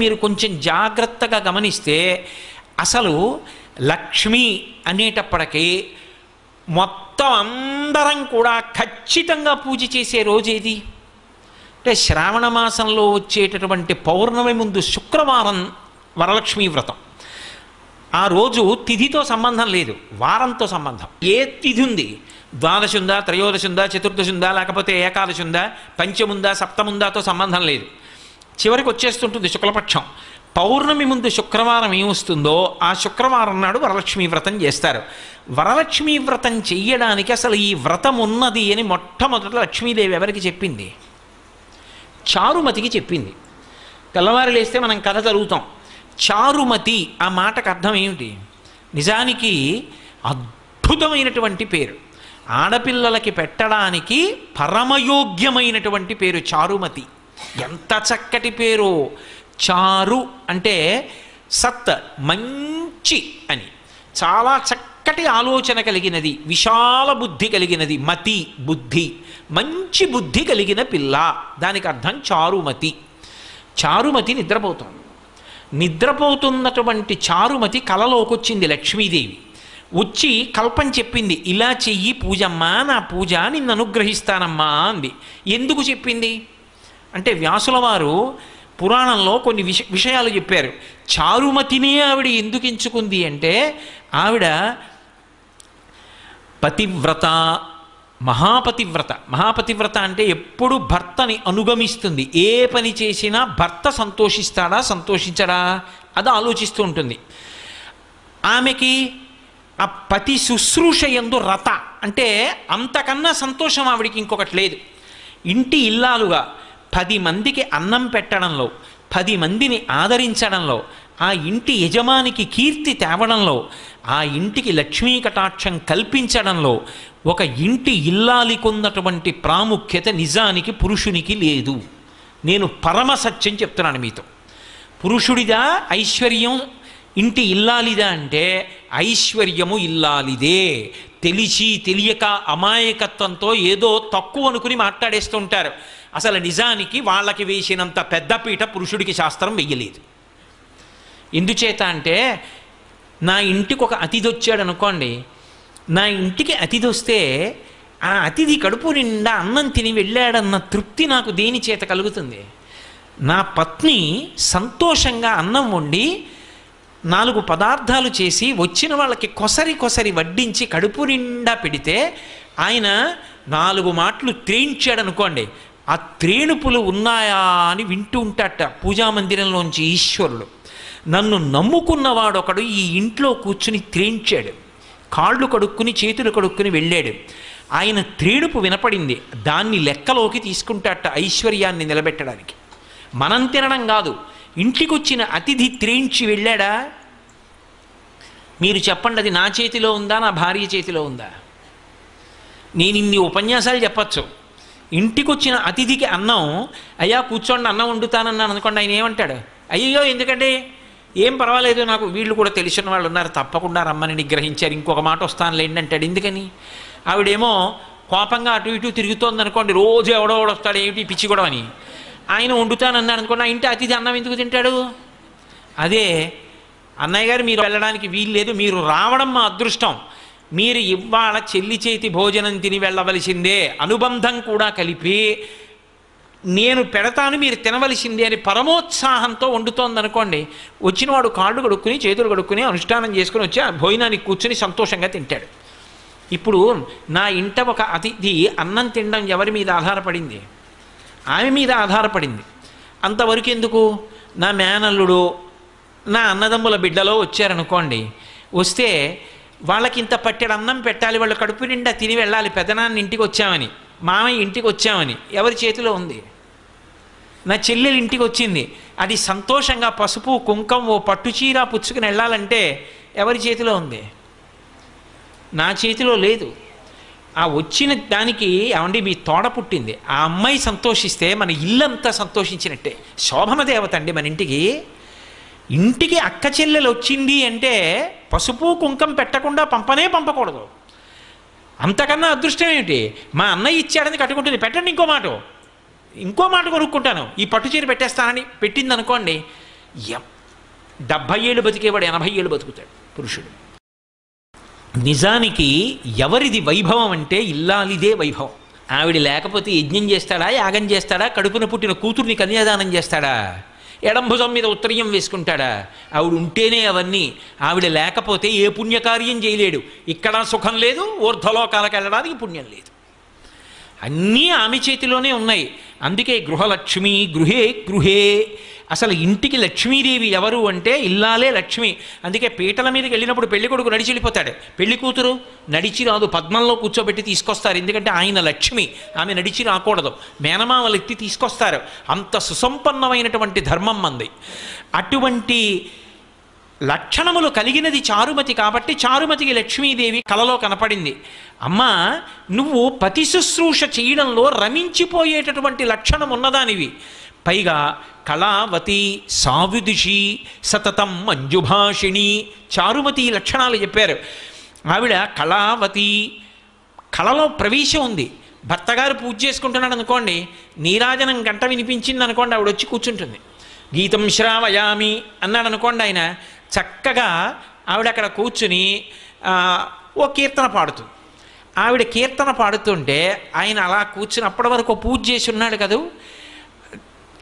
మీరు కొంచెం జాగ్రత్తగా గమనిస్తే అసలు లక్ష్మి అనేటప్పటికీ మొత్తం అందరం కూడా ఖచ్చితంగా పూజ చేసే రోజు ఏది? అంటే శ్రావణ మాసంలో వచ్చేటటువంటి పౌర్ణమి ముందు శుక్రవారం వరలక్ష్మీ వ్రతం. ఆ రోజు తిథితో సంబంధం లేదు వారంతో సంబంధం. ఏ తిథి ఉంది? ద్వాదశి ఉందా త్రయోదశి ఉందా చతుర్దశి ఉందా లేకపోతే ఏకాదశి ఉందా పంచముందా సప్తముందాతో సంబంధం లేదు. చివరికి వచ్చేస్తుంటుంది శుక్లపక్షం. పౌర్ణమి ముందు శుక్రవారం ఏమొస్తుందో ఆ శుక్రవారం నాడు వరలక్ష్మీ వ్రతం చేస్తారు. వరలక్ష్మీ వ్రతం చెయ్యడానికి అసలు ఈ వ్రతం ఉన్నది అని మొట్టమొదట లక్ష్మీదేవి ఎవరికి చెప్పింది? చారుమతికి చెప్పింది. తెల్లవారు లేస్తే మనం కథ చదువుతాం. చారుమతి ఆ మాటకు అర్థం ఏమిటి? నిజానికి అద్భుతమైనటువంటి పేరు. ఆడపిల్లలకి పెట్టడానికి పరమయోగ్యమైనటువంటి పేరు చారుమతి. ఎంత చక్కటి పేరు? చారు అంటే సత్ మంచి అని. చాలా చక్కటి ఆలోచన కలిగినది విశాల బుద్ధి కలిగినది మతి బుద్ధి. మంచి బుద్ధి కలిగిన పిల్ల. దానికి అర్థం చారుమతి. చారుమతి నిద్రపోతుంది. నిద్రపోతున్నటువంటి చారుమతి కలలోకొచ్చింది లక్ష్మీదేవి. వచ్చి కల్పం చెప్పింది ఇలా చెయ్యి పూజమ్మా నా పూజ నిన్ను అనుగ్రహిస్తానమ్మా అంది. ఎందుకు చెప్పింది? అంటే వ్యాసుల వారు పురాణంలో కొన్ని విష విషయాలు చెప్పారు. చారుమతినే ఆవిడ ఎందుకు ఎంచుకుంది అంటే ఆవిడ పతివ్రత మహాపతివ్రత. మహాపతివ్రత అంటే ఎప్పుడు భర్తని అనుగమిస్తుంది. ఏ పని చేసినా భర్త సంతోషిస్తాడా సంతోషించడా? అది ఆలోచిస్తూ ఉంటుంది. ఆమెకి ఆ పతి శుశ్రూష ఎందు రత అంటే అంతకన్నా సంతోషం ఆవిడికి ఇంకొకటి లేదు. ఇంటి ఇల్లాలుగా పది మందికి అన్నం పెట్టడంలో పది మందిని ఆదరించడంలో ఆ ఇంటి యజమానికి కీర్తి తేవడంలో ఆ ఇంటికి లక్ష్మీ కటాక్షం కల్పించడంలో ఒక ఇంటి ఇల్లాలికొన్నటువంటి ప్రాముఖ్యత నిజానికి పురుషునికి లేదు. నేను పరమ సత్యం చెప్తున్నాను మీతో. పురుషుడిదా ఐశ్వర్యం ఇంటి ఇల్లాలిదా అంటే ఐశ్వర్యము ఇల్లాలిదే. తెలిసి తెలియక అమాయకత్వంతో ఏదో తక్కువ అనుకుని మాట్లాడేస్తుంటారు. అసలు నిజానికి వాళ్ళకి వేసినంత పెద్దపీట పురుషుడికి శాస్త్రం వెయ్యలేదు. ఎందుచేత అంటే నా ఇంటికి ఒక అతిథి వచ్చాడు అనుకోండి నా ఇంటికి అతిథి వస్తే ఆ అతిథి కడుపు నిండా అన్నం తిని వెళ్ళాడన్న తృప్తి నాకు దేని చేత కలుగుతుంది? నా పత్ని సంతోషంగా అన్నం వండి నాలుగు పదార్థాలు చేసి వచ్చిన వాళ్ళకి కొసరి కొసరి వడ్డించి కడుపు నిండా పెడితే ఆయన నాలుగు మాటలు త్రేయించాడు అనుకోండి ఆ త్రేణుపులు ఉన్నాయా అని వింటూ ఉంటాట పూజామందిరంలోంచి ఈశ్వరుడు. నన్ను నమ్ముకున్నవాడొకడు ఈ ఇంట్లో కూర్చుని త్రేయించాడు కాళ్ళు కడుక్కుని చేతులు కడుక్కుని వెళ్ళాడు. ఆయన త్రేణుపు వినపడింది దాన్ని లెక్కలోకి తీసుకుంటాట ఐశ్వర్యాన్ని నిలబెట్టడానికి. మనం తినడం కాదు ఇంటికి వచ్చిన అతిథి త్రేంచి వెళ్ళాడా? మీరు చెప్పండి అది నా చేతిలో ఉందా నా భార్య చేతిలో ఉందా? నేను ఇన్ని ఉపన్యాసాలు చెప్పచ్చు. ఇంటికి వచ్చిన అతిథికి అన్నం అయ్యా కూర్చోండి అన్నం వండుతానన్నాను అనుకోండి ఆయన ఏమంటాడు? అయ్యో ఎందుకంటే ఏం పర్వాలేదు నాకు వీళ్ళు కూడా తెలిసిన వాళ్ళు ఉన్నారు తప్పకుండా రమ్మని నిగ్రహించారు ఇంకొక మాట వస్తానులేండి అంటాడు. ఎందుకని? ఆవిడేమో కోపంగా అటు ఇటు తిరుగుతోంది అనుకోండి రోజు ఎవడో ఎవడో వస్తాడు ఏమిటి పిచ్చి కూడా అని. ఆయన వండుతానన్నాడు అనుకోండి ఆ ఇంటి అతిథి అన్నం ఎందుకు తింటాడు? అదే అన్నయ్య గారు మీరు వెళ్ళడానికి వీల్లేదు మీరు రావడం మా అదృష్టం. మీరు ఇవాళ చెల్లి చేతి భోజనం తిని వెళ్ళవలసిందే అనుబంధం కూడా కలిపి. నేను పెడతాను మీరు తినవలసిందే అని పరమోత్సాహంతో వండుతోందనుకోండి వచ్చినవాడు కాళ్ళు కడుక్కుని చేతులు కడుక్కుని అనుష్ఠానం చేసుకుని వచ్చి ఆ భోజనానికి కూర్చుని సంతోషంగా తింటాడు. ఇప్పుడు నా ఇంట ఒక అతిథి అన్నం తినడం ఎవరి మీద ఆధారపడింది? ఆమె మీద ఆధారపడింది. అంతవరకు ఎందుకు? నా మేనల్లుడు నా అన్నదమ్ముల బిడ్డలో వచ్చారనుకోండి వస్తే వాళ్ళకి ఇంత పట్టెడు అన్నం పెట్టాలి వాళ్ళ కడుపు నిండా తిని వెళ్ళాలి పెదనాన్న ఇంటికి వచ్చామని మామయ్య ఇంటికి వచ్చామని ఎవరి చేతిలో ఉంది? నా చెల్లెలు ఇంటికి వచ్చింది అది సంతోషంగా పసుపు కుంకం ఓ పట్టుచీర పుచ్చుకుని వెళ్ళాలంటే ఎవరి చేతిలో ఉంది? నా చేతిలో లేదు. ఆ వచ్చిన దానికి ఏమండి మీ తోడ పుట్టింది. ఆ అమ్మాయి సంతోషిస్తే మన ఇల్లంతా సంతోషించినట్టే. శోభన దేవత అండి మన ఇంటికి. ఇంటికి అక్క చెల్లెలు వచ్చింది అంటే పసుపు కుంకం పెట్టకుండా పంపనే పంపకూడదు. అంతకన్నా అదృష్టం ఏమిటి? మా అన్నయ్య ఇచ్చాడని కట్టుకుంటుంది. పెట్టండి ఇంకో మాట. ఇంకో మాట కొనుక్కుంటాను. ఈ పట్టు చీర పెట్టేస్తానని పెట్టింది అనుకోండి ఎం- డెబ్భై ఏళ్ళు బతికేవాడు ఎనభై ఏళ్ళు బతుకుతాడు పురుషుడు. నిజానికి ఎవరిది వైభవం అంటే ఇల్లాలిదే వైభవం. ఆవిడ లేకపోతే యజ్ఞం చేస్తాడా యాగం చేస్తాడా కడుపున పుట్టిన కూతుర్ని కన్యాదానం చేస్తాడా ఎడంభుజం మీద ఉత్తరీయం వేసుకుంటాడా? ఆవిడ ఉంటేనే అవన్నీ. ఆవిడ లేకపోతే ఏ పుణ్యకార్యం చేయలేడు. ఇక్కడ సుఖం లేదు ఊర్ధ్వలోకాలకు వెళ్ళడానికి పుణ్యం లేదు. అన్నీ ఆమె చేతిలోనే ఉన్నాయి. అందుకే గృహలక్ష్మి గృహే గృహే అసలు ఇంటికి లక్ష్మీదేవి ఎవరు అంటే ఇల్లాలే లక్ష్మి. అందుకే పీటల మీదకి వెళ్ళినప్పుడు పెళ్ళి కొడుకు నడిచి వెళ్ళిపోతాడు. పెళ్ళి కూతురు నడిచి రాదు పద్మంలో కూర్చోబెట్టి తీసుకొస్తారు. ఎందుకంటే ఆయన లక్ష్మి ఆమె నడిచి రాకూడదు. మేనమామలు ఎత్తి తీసుకొస్తారు. అంత సుసంపన్నమైనటువంటి ధర్మం మంది. అటువంటి లక్షణములు కలిగినది చారుమతి కాబట్టి చారుమతికి లక్ష్మీదేవి కలలో కనపడింది. అమ్మా నువ్వు పతి శుశ్రూష చేయడంలో రమించిపోయేటటువంటి లక్షణం ఉన్నదానివి. పైగా కళావతి సావిదుషి సతతం మంజుభాషిణి చారుమతి లక్షణాలు చెప్పారు. ఆవిడ కళావతి కళలో ప్రవేశం ఉంది. భర్తగారు పూజ చేసుకుంటున్నాడు అనుకోండి నీరాజనం గంట వినిపించింది అనుకోండి ఆవిడ వచ్చి కూర్చుంటుంది. గీతం శ్రావయామి అన్నాడు అనుకోండి ఆయన చక్కగా ఆవిడ అక్కడ కూర్చుని ఓ కీర్తన పాడుతుంది ఆవిడ కీర్తన పాడుతుంటే ఆయన అలా కూర్చుని అప్పటి వరకు పూజ చేసి ఉన్నాడు కదూ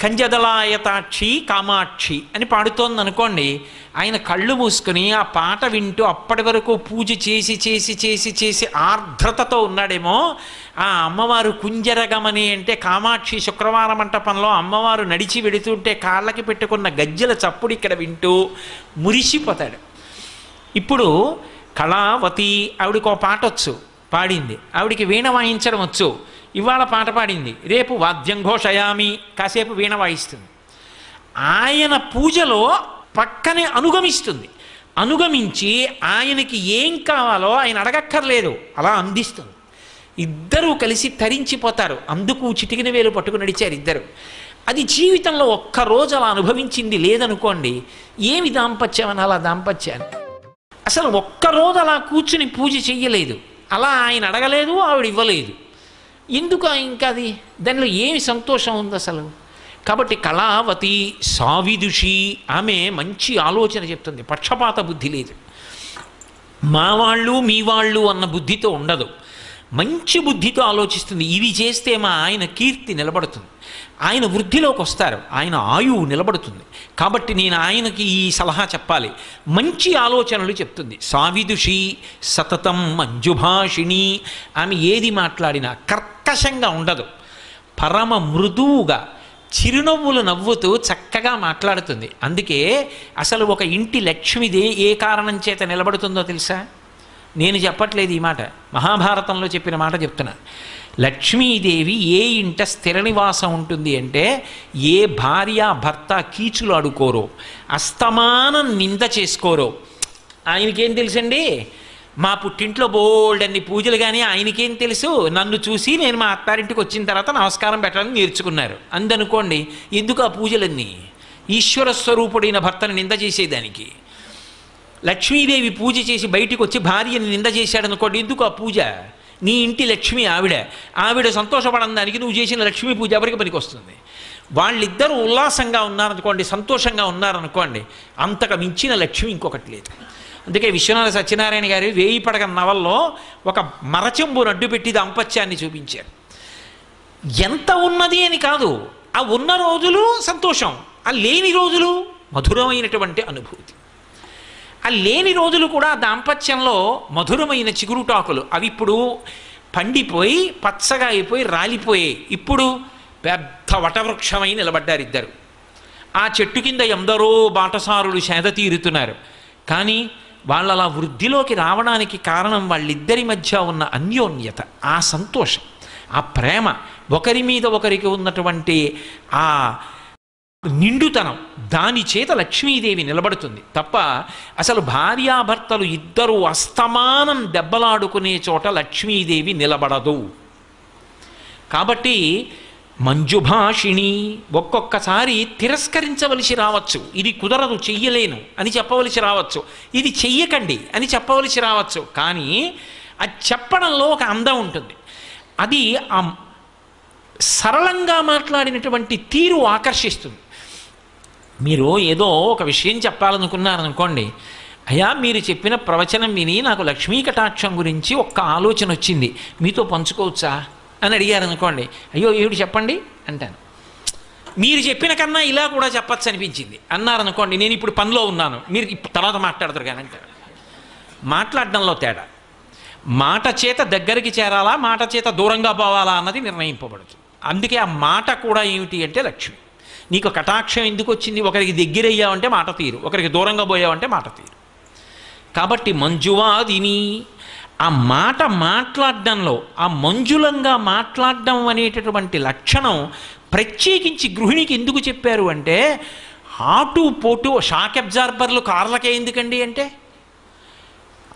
కంజదలాయతాక్షి కామాక్షి అని పాడుతోంది అనుకోండి ఆయన కళ్ళు మూసుకుని ఆ పాట వింటూ అప్పటి వరకు పూజ చేసి చేసి చేసి చేసి ఆర్ద్రతతో ఉన్నాడేమో. ఆ అమ్మవారు కుంజరగమని అంటే కామాక్షి శుక్రవార మంటపంలో అమ్మవారు నడిచి వెడుతుంటే కాళ్ళకి పెట్టుకున్న గజ్జల చప్పుడు ఇక్కడ వింటూ మురిసిపోతాడు. ఇప్పుడు కళావతి ఆవిడకు ఒక పాట వచ్చు పాడింది. ఆవిడికి వీణ వాయించడం వచ్చు. ఇవాళ పాట పాడింది. రేపు వాద్యం ఘోషయామి. కాసేపు వీణ వాయిస్తుంది. ఆయన పూజలో పక్కనే అనుగమిస్తుంది. అనుగమించి ఆయనకి ఏం కావాలో ఆయన అడగక్కర్లేదు. అలా అందిస్తుంది. ఇద్దరూ కలిసి తరించిపోతారు. అందుకు చిటికిన వేలు పట్టుకుని నడిచారు ఇద్దరు. అది జీవితంలో ఒక్కరోజు అలా అనుభవించింది లేదనుకోండి ఏమి దాంపత్యం అని అలా దాంపత్యాన్ని? అసలు ఒక్కరోజు అలా కూర్చుని పూజ చెయ్యలేదు. అలా ఆయన అడగలేదు ఆవిడ ఇవ్వలేదు. ఎందుకు ఇంకా అది? దానిలో ఏమి సంతోషం ఉంది అసలు? కాబట్టి కళావతి సావిదుషి ఆమె మంచి ఆలోచన చెప్తుంది. పక్షపాత బుద్ధి లేదు. మా వాళ్ళు మీ వాళ్ళు అన్న బుద్ధితో ఉండదు. మంచి బుద్ధితో ఆలోచిస్తుంది. ఇవి చేస్తే మా ఆయన కీర్తి నిలబడుతుంది. ఆయన వృద్ధిలోకి వస్తారు. ఆయన ఆయువు నిలబడుతుంది. కాబట్టి నేను ఆయనకి ఈ సలహా చెప్పాలి. మంచి ఆలోచనలు చెప్తుంది. సావిదుషి సతతం మంజుభాషిణి ఆమె ఏది మాట్లాడినా కర్కశంగా ఉండదు. పరమ మృదువుగా చిరునవ్వులు నవ్వుతూ చక్కగా మాట్లాడుతుంది. అందుకే అసలు ఒక ఇంటి లక్ష్మిది ఏ కారణం చేత నిలబడుతుందో తెలుసా? నేను చెప్పట్లేదు ఈ మాట. మహాభారతంలో చెప్పిన మాట చెప్తున్నా. లక్ష్మీదేవి ఏ ఇంట స్థిర నివాసం ఉంటుంది అంటే ఏ భార్య భర్త కీచులు అడుకోరో అస్తమానం నింద చేసుకోరో. ఆయనకేం తెలుసండి? మా పుట్టింట్లో బోల్డ్ అన్ని పూజలు కానీ ఆయనకేం తెలుసు? నన్ను చూసి నేను మా అత్తారింటికి వచ్చిన తర్వాత నమస్కారం పెట్టాలని నేర్చుకున్నారు. అందనుకోండి ఎందుకు ఆ పూజలన్నీ? ఈశ్వర స్వరూపుడైన భర్తను నింద చేసేదానికి. లక్ష్మీదేవి పూజ చేసి బయటికి వచ్చి భార్యని నింద చేశాడనుకోండి ఎందుకు ఆ పూజ? నీ ఇంటి లక్ష్మి ఆవిడ. ఆవిడ సంతోషపడడానికి నువ్వు చేసిన లక్ష్మీ పూజ ఎవరికి పనికి వస్తుంది వాళ్ళిద్దరూ ఉల్లాసంగా ఉన్నారనుకోండి సంతోషంగా ఉన్నారనుకోండి అంతకు మించిన లక్ష్మి ఇంకొకటి లేదు. అందుకే విశ్వనాథ సత్యనారాయణ గారి వేయి పడగ నవల్లో ఒక మరచెంబు నడ్డు పెట్టి దాంపత్యాన్ని చూపించారు. ఎంత ఉన్నది అని కాదు ఆ ఉన్న రోజులు సంతోషం ఆ లేని రోజులు మధురమైనటువంటి అనుభూతి. ఆ లేని రోజులు కూడా దాంపత్యంలో మధురమైన చిగురుటాకులు. అవి ఇప్పుడు పండిపోయి పచ్చగా అయిపోయి రాలిపోయాయి. ఇప్పుడు పెద్ద వటవృక్షమై నిలబడ్డారు ఇద్దరు. ఆ చెట్టు కింద ఎందరో బాటసారులు సేద తీరుతున్నారు. కానీ వాళ్ళ అలా వృద్ధిలోకి రావడానికి కారణం వాళ్ళిద్దరి మధ్య ఉన్న అన్యోన్యత ఆ సంతోషం ఆ ప్రేమ. ఒకరి మీద ఒకరికి ఉన్నటువంటి ఆ నిండుతనం. దాని చేత లక్ష్మీదేవి నిలబడుతుంది. తప్ప అసలు భార్యాభర్తలు ఇద్దరూ అస్తమానం దెబ్బలాడుకునే చోట లక్ష్మీదేవి నిలబడదు. కాబట్టి మంజుభాషిణి ఒక్కొక్కసారి తిరస్కరించవలసి రావచ్చు. ఇది కుదరదు చెయ్యలేను అని చెప్పవలసి రావచ్చు. ఇది చెయ్యకండి అని చెప్పవలసి రావచ్చు. కానీ అది చెప్పడంలో ఒక అందం ఉంటుంది. అది ఆ సరళంగా మాట్లాడినటువంటి తీరు ఆకర్షిస్తుంది. మీరు ఏదో ఒక విషయం చెప్పాలనుకున్నారనుకోండి అయ్యా మీరు చెప్పిన ప్రవచనం విని నాకు లక్ష్మీ కటాక్షం గురించి ఒక్క ఆలోచన వచ్చింది మీతో పంచుకోవచ్చా అని అడిగారు అనుకోండి అయ్యో ఏమిటి చెప్పండి? అంటాను. మీరు చెప్పిన కన్నా ఇలా కూడా చెప్పచ్చు అనిపించింది. అన్నారనుకోండి నేను ఇప్పుడు పనిలో ఉన్నాను మీరు తర్వాత మాట్లాడతారు కానీ అంటారు. మాట్లాడడంలో తేడా. మాట చేత దగ్గరికి చేరాలా మాట చేత దూరంగా పోవాలా అన్నది నిర్ణయింపబడుతుంది అందుకే ఆ మాట కూడా ఏమిటి అంటే లక్ష్మి. నీకు కటాక్షం ఎందుకు వచ్చింది? ఒకరికి దగ్గరయ్యావంటే మాట తీరు. ఒకరికి దూరంగా పోయావంటే మాట తీరు. కాబట్టి మంజువాదిని ఆ మాట మాట్లాడడంలో ఆ మంజులంగా మాట్లాడడం అనేటటువంటి లక్షణం ప్రత్యేకించి గృహిణికి ఎందుకు చెప్పారు అంటే ఆటు పోటు షాక్ అబ్జార్బర్లు కార్లకే ఎందుకండి అంటే?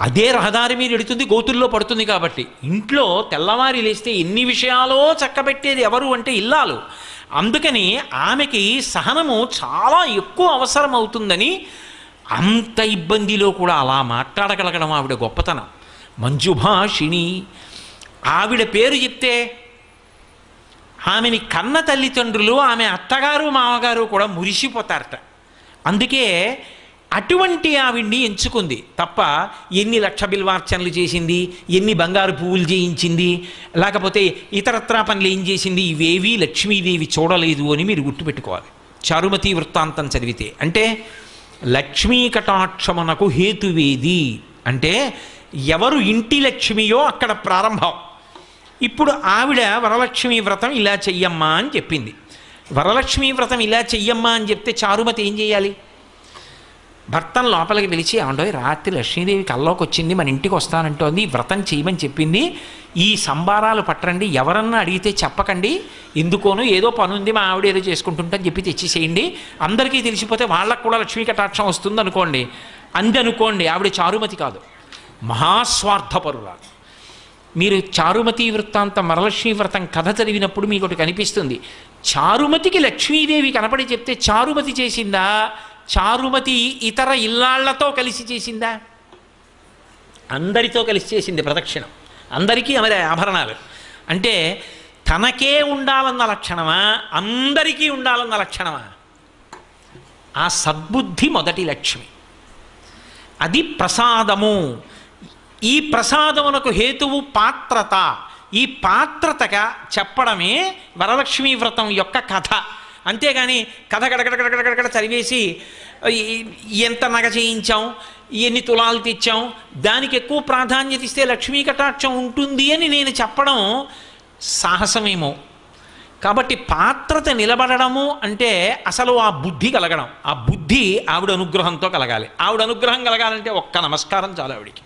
అదే రహదారి మీద ఎడుతుంది గోతుల్లో పడుతుంది కాబట్టి. ఇంట్లో తెల్లవారి లేస్తే ఎన్ని విషయాలో చక్కబెట్టేది ఎవరు అంటే ఇల్లాలు. అందుకని ఆమెకి సహనము చాలా ఎక్కువ అవసరం అవుతుందని అంత ఇబ్బందిలో కూడా అలా మాట్లాడగలగడం ఆవిడ గొప్పతనం. మంజుభాషిణి ఆవిడ పేరు చెప్తే ఆమెని కన్న తల్లిదండ్రులు ఆమె అత్తగారు మామగారు కూడా మురిసిపోతారట. అందుకే అటువంటి ఆవిడ్ని ఎంచుకుంది. తప్ప ఎన్ని లక్ష బిల్వార్చనలు చేసింది ఎన్ని బంగారు పువ్వులు చేయించింది లేకపోతే ఇతరత్రా పనులు ఏం చేసింది ఇవేవీ లక్ష్మీదేవి చూడలేదు అని మీరు గుర్తుపెట్టుకోవాలి. చారుమతి వృత్తాంతం చదివితే అంటే లక్ష్మీ కటాక్షమునకు హేతువేది? అంటే ఎవరు ఇంటి లక్ష్మియో అక్కడ ప్రారంభం. ఇప్పుడు ఆవిడ వరలక్ష్మి వ్రతం ఇలా చెయ్యమ్మా అని చెప్పింది. వరలక్ష్మి వ్రతం ఇలా చెయ్యమ్మా అని చెప్తే చారుమతి ఏం చేయాలి? భర్తను లోపలికి పిలిచి ఏమండోయ్ రాత్రి లక్ష్మీదేవి కల్లోకి వచ్చింది మన ఇంటికి వస్తానంటోంది వ్రతం చేయమని చెప్పింది. ఈ సంబారాలు పట్టండి ఎవరన్నా అడిగితే చెప్పకండి. ఎందుకోను ఏదో పని ఉంది మా ఆవిడ ఏదో చేసుకుంటుంటని చెప్పి తెచ్చిసేయండి. అందరికీ తెలిసిపోతే వాళ్ళకు కూడా లక్ష్మీ కటాక్షం వస్తుంది అనుకోండి అంది అనుకోండి ఆవిడ చారుమతి కాదు. మహాస్వార్థపరురాలు. మీరు చారుమతి వృత్తాంతం వరలక్ష్మీ వ్రతం కథ చదివినప్పుడు మీకు ఒకటి కనిపిస్తుంది. చారుమతికి లక్ష్మీదేవి కనపడి చెప్తే చారుమతి చేసిందా? చారుమతి ఇతర ఇల్లాళ్ళతో కలిసి చేసిందా? అందరితో కలిసి చేసింది ప్రదక్షిణం. అందరికీ ఆమె ఆభరణాలు. అంటే తనకే ఉండాలన్న లక్షణమా? అందరికీ ఉండాలన్న లక్షణమా? ఆ సద్బుద్ధి మొదటి లక్ష్మి. అది ప్రసాదము. ఈ ప్రసాదమునకు హేతువు పాత్రత. ఈ పాత్రతగా చెప్పడమే వరలక్ష్మీ వ్రతం యొక్క కథ. అంతేగాని కథ గడగడగడగడగడ చదివేసి ఎంత నగ చేయించాం ఎన్ని తులాలు తెచ్చాం దానికి ఎక్కువ ప్రాధాన్యత ఇస్తే లక్ష్మీ కటాక్షం ఉంటుంది అని నేను చెప్పడం సాహసమేమో. కాబట్టి పాత్రత నిలబడము అంటే అసలు ఆ బుద్ధి కలగడం. ఆ బుద్ధి ఆవిడ అనుగ్రహంతో కలగాలి. ఆవిడ అనుగ్రహం కలగాలంటే ఒక్క నమస్కారం చాలు ఆవిడికి.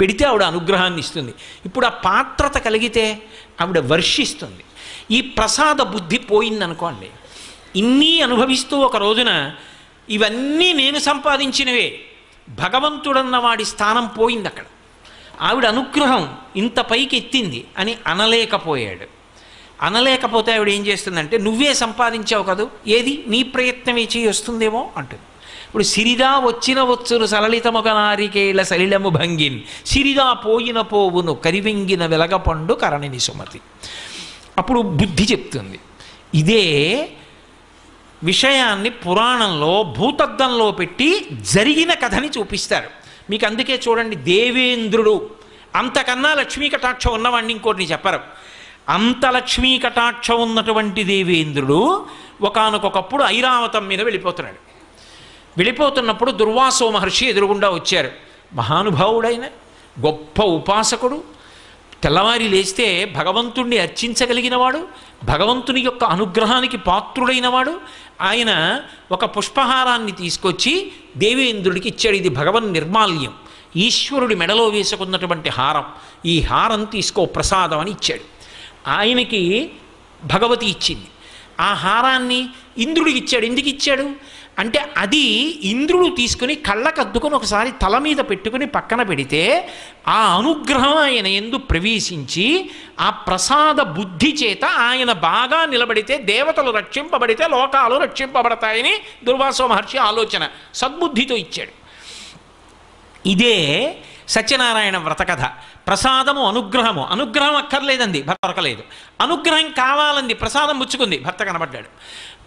పెడితే ఆవిడ అనుగ్రహాన్ని ఇస్తుంది. ఇప్పుడు ఆ పాత్రత కలిగితే ఆవిడ వర్షిస్తుంది. ఈ ప్రసాద బుద్ధి పోయిందనుకోండి ఇన్ని అనుభవిస్తూ ఒక రోజున ఇవన్నీ నేను సంపాదించినవే. భగవంతుడన్న వాడి స్థానం పోయింది అక్కడ ఆవిడ అనుగ్రహం ఇంత పైకి ఎత్తింది అని అనలేకపోయాడు. అనలేకపోతే ఆవిడ ఏం చేస్తుందంటే నువ్వే సంపాదించావు కదూ ఏది? నీ ప్రయత్నమే చేయి వస్తుందేమో అంటుంది. ఇప్పుడు సిరిదా వచ్చిన వచ్చును సలలితముగ నారికేళ సలిలము భంగిన్. సిరిదా పోయిన పోవును కరివెంగిన వెలగపండు కరణిని సుమతి. అప్పుడు బుద్ధి చెప్తుంది. ఇదే విషయాన్ని పురాణంలో భూతద్దంలో పెట్టి జరిగిన కథని చూపిస్తారు. మీకు అందుకే చూడండి దేవేంద్రుడు. అంతకన్నా లక్ష్మీ కటాక్షం ఉన్నవాడిని ఇంకోటిని చెప్పరు. అంత లక్ష్మీ కటాక్షం ఉన్నటువంటి దేవేంద్రుడు ఒకనకొకప్పుడు ఐరావతం మీద వెళ్ళిపోతున్నాడు. వెళ్ళిపోతున్నప్పుడు దుర్వాసో మహర్షి ఎదురుగుండా వచ్చారు. మహానుభావుడైన గొప్ప ఉపాసకుడు తెల్లవారి లేస్తే భగవంతుణ్ణి అర్చించగలిగినవాడు భగవంతుని యొక్క అనుగ్రహానికి పాత్రుడైనవాడు ఆయన ఒక పుష్పహారాన్ని తీసుకొచ్చి దేవేంద్రుడికి ఇచ్చాడు. ఇది భగవన్ నిర్మాల్యం. ఈశ్వరుడి మెడలో వేసుకున్నటువంటి హారం. ఈ హారం తీసుకో ప్రసాదం అని ఇచ్చాడు. ఆయనకి భగవతి ఇచ్చింది. ఆ హారాన్ని ఇంద్రుడికి ఇచ్చాడు. ఎందుకు ఇచ్చాడు? అంటే అది ఇంద్రుడు తీసుకుని కళ్ళకద్దుకొని ఒకసారి తల మీద పెట్టుకుని పక్కన పెడితే ఆ అనుగ్రహం ఆయన ఎందు ప్రవేశించి ఆ ప్రసాద బుద్ధి చేత ఆయన బాగా నిలబడితే దేవతలు రక్షింపబడితే లోకాలు రక్షింపబడతాయని దుర్వాస మహర్షి ఆలోచన సద్బుద్ధితో ఇచ్చాడు. ఇదే సత్యనారాయణ వ్రతకథ ప్రసాదము అనుగ్రహము. అనుగ్రహం అక్కర్లేదండి భర్త దొరకలేదు. అనుగ్రహం కావాలంది ప్రసాదం పుచ్చుకుంది భర్త కనబడ్డాడు.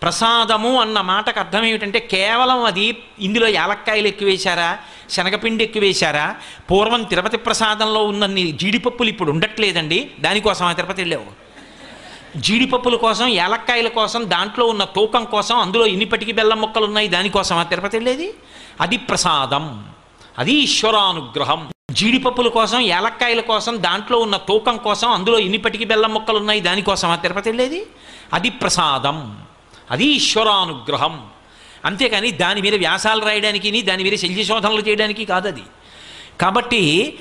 ప్రసాదము అన్న మాటకు అర్థం ఏమిటంటే కేవలం అది ఇందులో యాలక్కాయలు ఎక్కువేశారా శనగపిండి ఎక్కువేశారా పూర్వం తిరుపతి ప్రసాదంలో ఉన్నన్ని జీడిపప్పులు ఇప్పుడు ఉండట్లేదండి. దానికోసం ఆ తిరుపతి వెళ్ళావు. జీడిపప్పుల కోసం యాలక్కాయల కోసం దాంట్లో ఉన్న తూకం కోసం అందులో ఇన్నిపటికి బెల్లం ముక్కలు ఉన్నాయి. దానికోసం ఆ తిరుపతి వెళ్ళేది? అది ప్రసాదం. అది ఈశ్వరానుగ్రహం. జీడిపప్పుల కోసం యాలక్కాయల కోసం దాంట్లో ఉన్న తూకం కోసం అందులో ఇన్నిపటికి బెల్లం ముక్కలు ఉన్నాయి. దానికోసం ఆ తిరుపతి వెళ్ళేది? అది ప్రసాదం. అది ఈశ్వరానుగ్రహం. అంతేకాని దాని మీద వ్యాసాలు రాయడానికి దాని మీద శల్యశోధనలు చేయడానికి కాదు అది కాబట్టి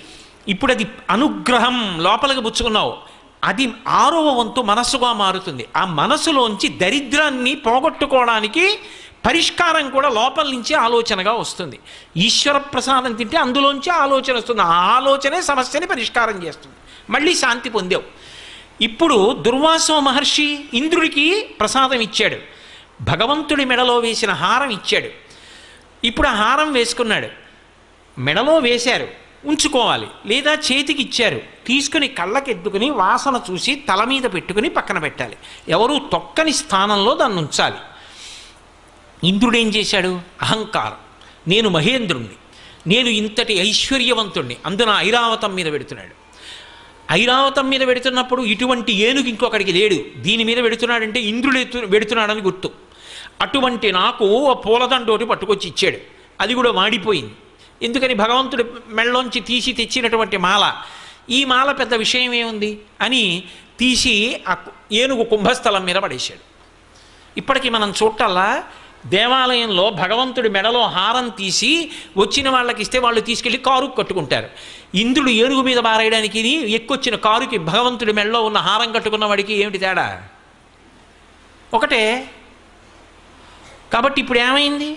ఇప్పుడు అది అనుగ్రహం లోపలికి పుచ్చుకున్నావు. అది ఆరవ వంతు మనస్సుగా మారుతుంది. ఆ మనసులోంచి దరిద్రాన్ని పోగొట్టుకోవడానికి పరిష్కారం కూడా లోపల నుంచి ఆలోచనగా వస్తుంది. ఈశ్వర ప్రసాదం తింటే అందులోంచి ఆలోచన వస్తుంది. ఆ ఆలోచనే సమస్యని పరిష్కారం చేస్తుంది. మళ్ళీ శాంతి పొందావు. ఇప్పుడు దుర్వాసో మహర్షి ఇంద్రుడికి ప్రసాదం ఇచ్చాడు. భగవంతుడి మెడలో వేసిన హారం ఇచ్చాడు. ఇప్పుడు ఆ హారం వేసుకున్నాడు. మెడలో వేశారు. ఉంచుకోవాలి. లేదా చేతికి ఇచ్చారు. తీసుకుని కళ్ళకెద్దుకుని వాసన చూసి తల మీద పెట్టుకుని పక్కన పెట్టాలి. ఎవరు తొక్కని స్థానంలో దాన్ని ఉంచాలి. ఇంద్రుడు ఏం చేశాడు? అహంకారం. నేను మహేంద్రుణ్ణి. నేను ఇంతటి ఐశ్వర్యవంతుణ్ణి. అందున ఐరావతం మీద పెడుతున్నాడు. ఐరావతం మీద పెడుతున్నప్పుడు ఇటువంటి ఏనుగు ఇంకొకడికి లేడు. దీని మీద పెడుతున్నాడంటే ఇంద్రుడు పెడుతున్నాడని గుర్తు. అటువంటి నాకు ఆ పూలదండోటి పట్టుకొచ్చి ఇచ్చాడు. అది కూడా మాడిపోయింది. ఎందుకని భగవంతుడి మెళ్ళలోంచి తీసి తెచ్చినటువంటి మాల. ఈ మాల పెద్ద విషయం ఏముంది? అని తీసి ఆ ఏనుగు కుంభస్థలం మీద పడేశాడు. ఇప్పటికీ మనం చూడటల్లా దేవాలయంలో భగవంతుడి మెడలో హారం తీసి వచ్చిన వాళ్ళకి ఇస్తే వాళ్ళు తీసుకెళ్ళి కారు కట్టుకుంటారు. ఇంద్రుడు ఏనుగు మీద బారేయడానికి ఎక్కొచ్చిన కారుకి భగవంతుడి మెడలో ఉన్న హారం కట్టుకున్న వాడికి ఏమిటి తేడా? ఒకటే కాబట్టి ఇప్పుడు ఏమైంది?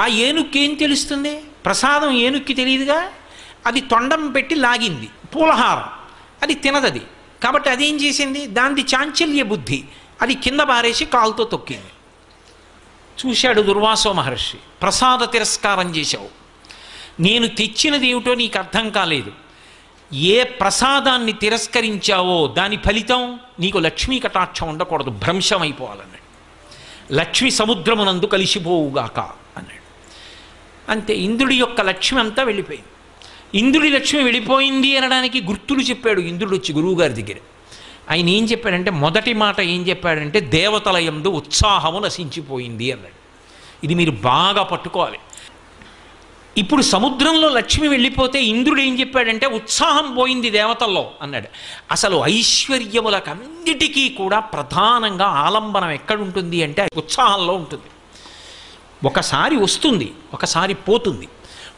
ఆ ఏనుక్కి ఏం తెలుస్తుంది? ప్రసాదం ఏనుక్కి తెలియదుగా? అది తొండం పెట్టి లాగింది పూలహారం. అది తినదది. కాబట్టి అదేం చేసింది? దానిది చాంచల్య బుద్ధి. అది కింద బారేసి కాలుతో తొక్కింది. చూశాడు దుర్వాసో మహర్షి. ప్రసాద తిరస్కారం చేశావు. నేను తెచ్చినది ఏమిటో నీకు అర్థం కాలేదు. ఏ ప్రసాదాన్ని తిరస్కరించావో దాని ఫలితం నీకు లక్ష్మీ కటాక్షం ఉండకూడదు భ్రంశం అయిపోవాలన్నాడు లక్ష్మి సముద్రమునందు కలిసిపోవుగాక అన్నాడు. అంతే ఇంద్రుడి యొక్క లక్ష్మి అంతా వెళ్ళిపోయింది. ఇంద్రుడి లక్ష్మి వెళ్ళిపోయింది అనడానికి గుర్తులు చెప్పాడు ఇంద్రుడు వచ్చి గురువుగారి దగ్గర. ఆయన ఏం చెప్పాడంటే మొదటి మాట ఏం చెప్పాడంటే దేవతల ఎందు ఉత్సాహము నశించిపోయింది అన్నాడు. ఇది మీరు బాగా పట్టుకోవాలి. ఇప్పుడు సముద్రంలో లక్ష్మి వెళ్ళిపోతే ఇంద్రుడు ఏం చెప్పాడంటే ఉత్సాహం పోయింది దేవతల్లో అన్నాడు. అసలు ఐశ్వర్యములకన్నిటికీ కూడా ప్రధానంగా ఆలంబనం ఎక్కడుంటుంది అంటే ఉత్సాహంలో ఉంటుంది. ఒకసారి వస్తుంది ఒకసారి పోతుంది.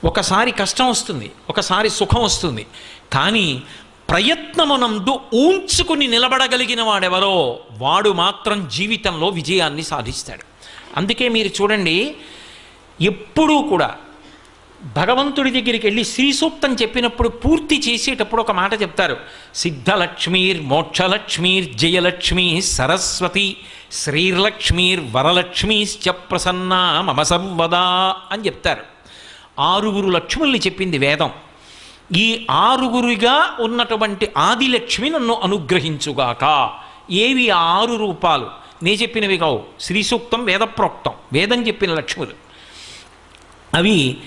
ఒకసారి కష్టం వస్తుంది ఒకసారి సుఖం వస్తుంది. కానీ ప్రయత్నమునందు ఊంచుకుని నిలబడగలిగిన వాడెవరో వాడు మాత్రం జీవితంలో విజయాన్ని సాధిస్తాడు. అందుకే మీరు చూడండి ఎప్పుడూ కూడా భగవంతుడి దగ్గరికి వెళ్ళి శ్రీ సూక్తం చెప్పినప్పుడు పూర్తి చేసేటప్పుడు ఒక మాట చెప్తారు. సిద్ధలక్ష్మీర్ మోక్షలక్ష్మీర్ జయలక్ష్మి సరస్వతి శ్రీలక్ష్మీర్ వరలక్ష్మీశ్చ ప్రసన్నా మమ సర్వదా అని చెప్తారు. ఆరుగురు లక్ష్ముల్ని చెప్పింది వేదం. ఈ ఆరుగురిగా ఉన్నటువంటి ఆదిలక్ష్మి నన్ను అనుగ్రహించుగాక. ఏవి ఆరు రూపాలు? నే చెప్పినవి కావు. శ్రీ సూక్తం వేదప్రోక్తం. వేదం చెప్పిన లక్ష్ములు. అవి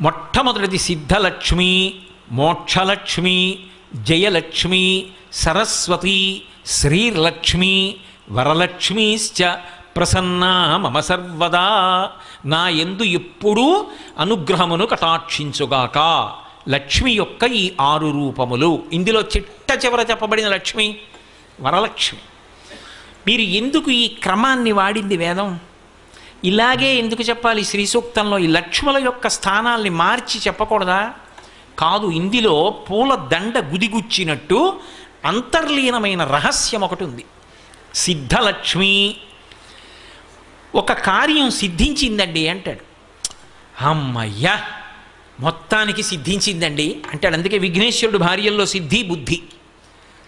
మొట్టమొదటిది సిద్ధలక్ష్మి మోక్షలక్ష్మి జయలక్ష్మి సరస్వతి శ్రీలక్ష్మి వరలక్ష్మీశ్చ ప్రసన్నా మమ సర్వదా. నా ఎందు ఎప్పుడూ అనుగ్రహమును కటాక్షించుగాక. లక్ష్మి యొక్క ఈ ఆరు రూపములు. ఇందులో చిట్ట చివర చెప్పబడిన లక్ష్మి వరలక్ష్మి. మీరు ఎందుకు ఈ క్రమాన్ని వాడింది వేదం? ఇలాగే ఎందుకు చెప్పాలి? శ్రీ సూక్తంలో ఈ లక్ష్ముల యొక్క స్థానాల్ని మార్చి చెప్పకూడదా? కాదు ఇందులో పూల దండ గుదిగుచ్చినట్టు అంతర్లీనమైన రహస్యం ఒకటి ఉంది. సిద్ధలక్ష్మి. ఒక కార్యం సిద్ధించిందండి అంటాడు. అమ్మయ్యా! మొత్తానికి సిద్ధించిందండి. అంటాడు అందుకే విఘ్నేశ్వరుడు భార్యల్లో సిద్ధి బుద్ధి.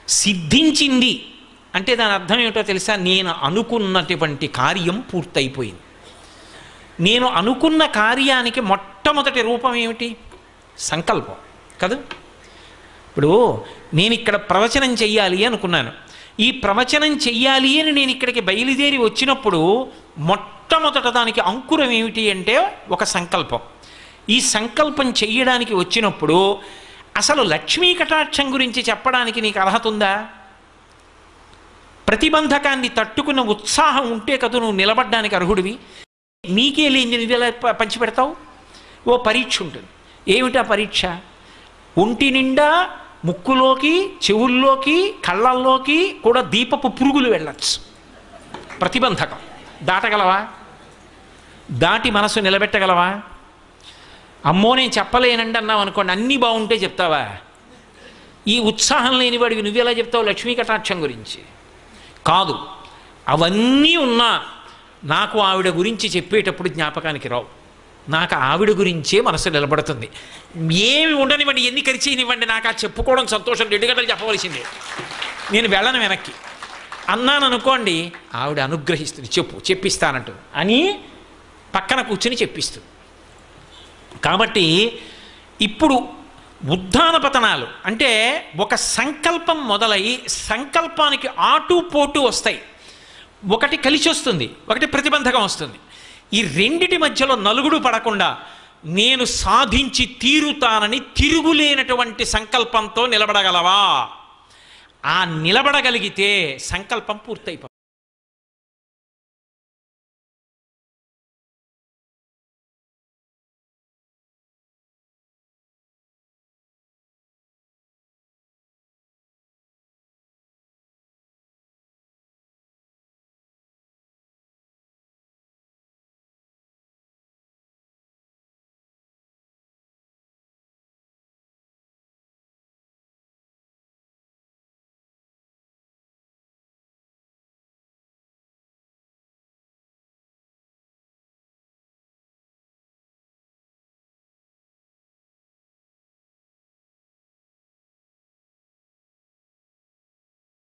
సిద్ధించింది. అంటే దాని అర్థం ఏమిటో తెలుసా? నేను అనుకున్నటువంటి కార్యం పూర్తయిపోయింది. నేను అనుకున్న కార్యానికి మొట్టమొదటి రూపం ఏమిటి? సంకల్పం. కదా? ఇప్పుడు నేను ఇక్కడ ప్రవచనం చెయ్యాలి అనుకున్నాను. ఈ ప్రవచనం చెయ్యాలి అని నేను ఇక్కడికి బయలుదేరి వచ్చినప్పుడు మొట్టమొదట దానికి అంకురం ఏమిటి అంటే ఒక సంకల్పం. ఈ సంకల్పం చెయ్యడానికి వచ్చినప్పుడు అసలు లక్ష్మీ కటాక్షం గురించి చెప్పడానికి నీకు అర్హత ఉందా? ప్రతిబంధకాన్ని తట్టుకున్న ఉత్సాహం ఉంటే కదా నువ్వు నిలబడ్డానికి అర్హుడివి. నీకే లేని నిధుల పంచిపెడతావు? ఓ పరీక్ష ఉంటుంది. ఏమిటా పరీక్ష? ఒంటి నిండా ముక్కులోకి చెవుల్లోకి కళ్ళల్లోకి కూడా దీపపు పురుగులు వెళ్ళచ్చు. ప్రతిబంధకం. దాటగలవా? దాటి మనసు నిలబెట్టగలవా? అమ్మో నేను చెప్పలేనండి అన్నావు అనుకోండి అన్నీ బాగుంటే చెప్తావా? ఈ ఉత్సాహం లేని వాడికి నువ్వెలా చెప్తావు లక్ష్మీ కటాక్షం గురించి? కాదు అవన్నీ ఉన్నా నాకు ఆవిడ గురించి చెప్పేటప్పుడు జ్ఞాపకానికి రావు. నాకు ఆవిడ గురించే మనసు నిలబడుతుంది. ఏమి ఉండనివ్వండి ఎన్ని ఖర్చేయనివ్వండి నాకు ఆ చెప్పుకోవడం సంతోషం రెండు గంటలు చెప్పవలసిందే. నేను వెళ్ళను వెనక్కి. అన్నాను అనుకోండి ఆవిడ అనుగ్రహిస్తుంది చెప్పు చెప్పిస్తానంటూ అని పక్కన కూర్చుని చెప్పిస్తుంది. కాబట్టి ఇప్పుడు ఉద్ధాన పతనాలు అంటే ఒక సంకల్పం మొదలై సంకల్పానికి ఆటు పోటు వస్తాయి. ఒకటి కలిసి వస్తుంది ఒకటి ప్రతిబంధకం వస్తుంది. ఈ రెండిటి మధ్యలో నలుగుడు పడకుండా నేను సాధించి తీరుతానని తిరుగులేనటువంటి సంకల్పంతో నిలబడగలవా? ఆ నిలబడగలిగితే సంకల్పం పూర్తయిపో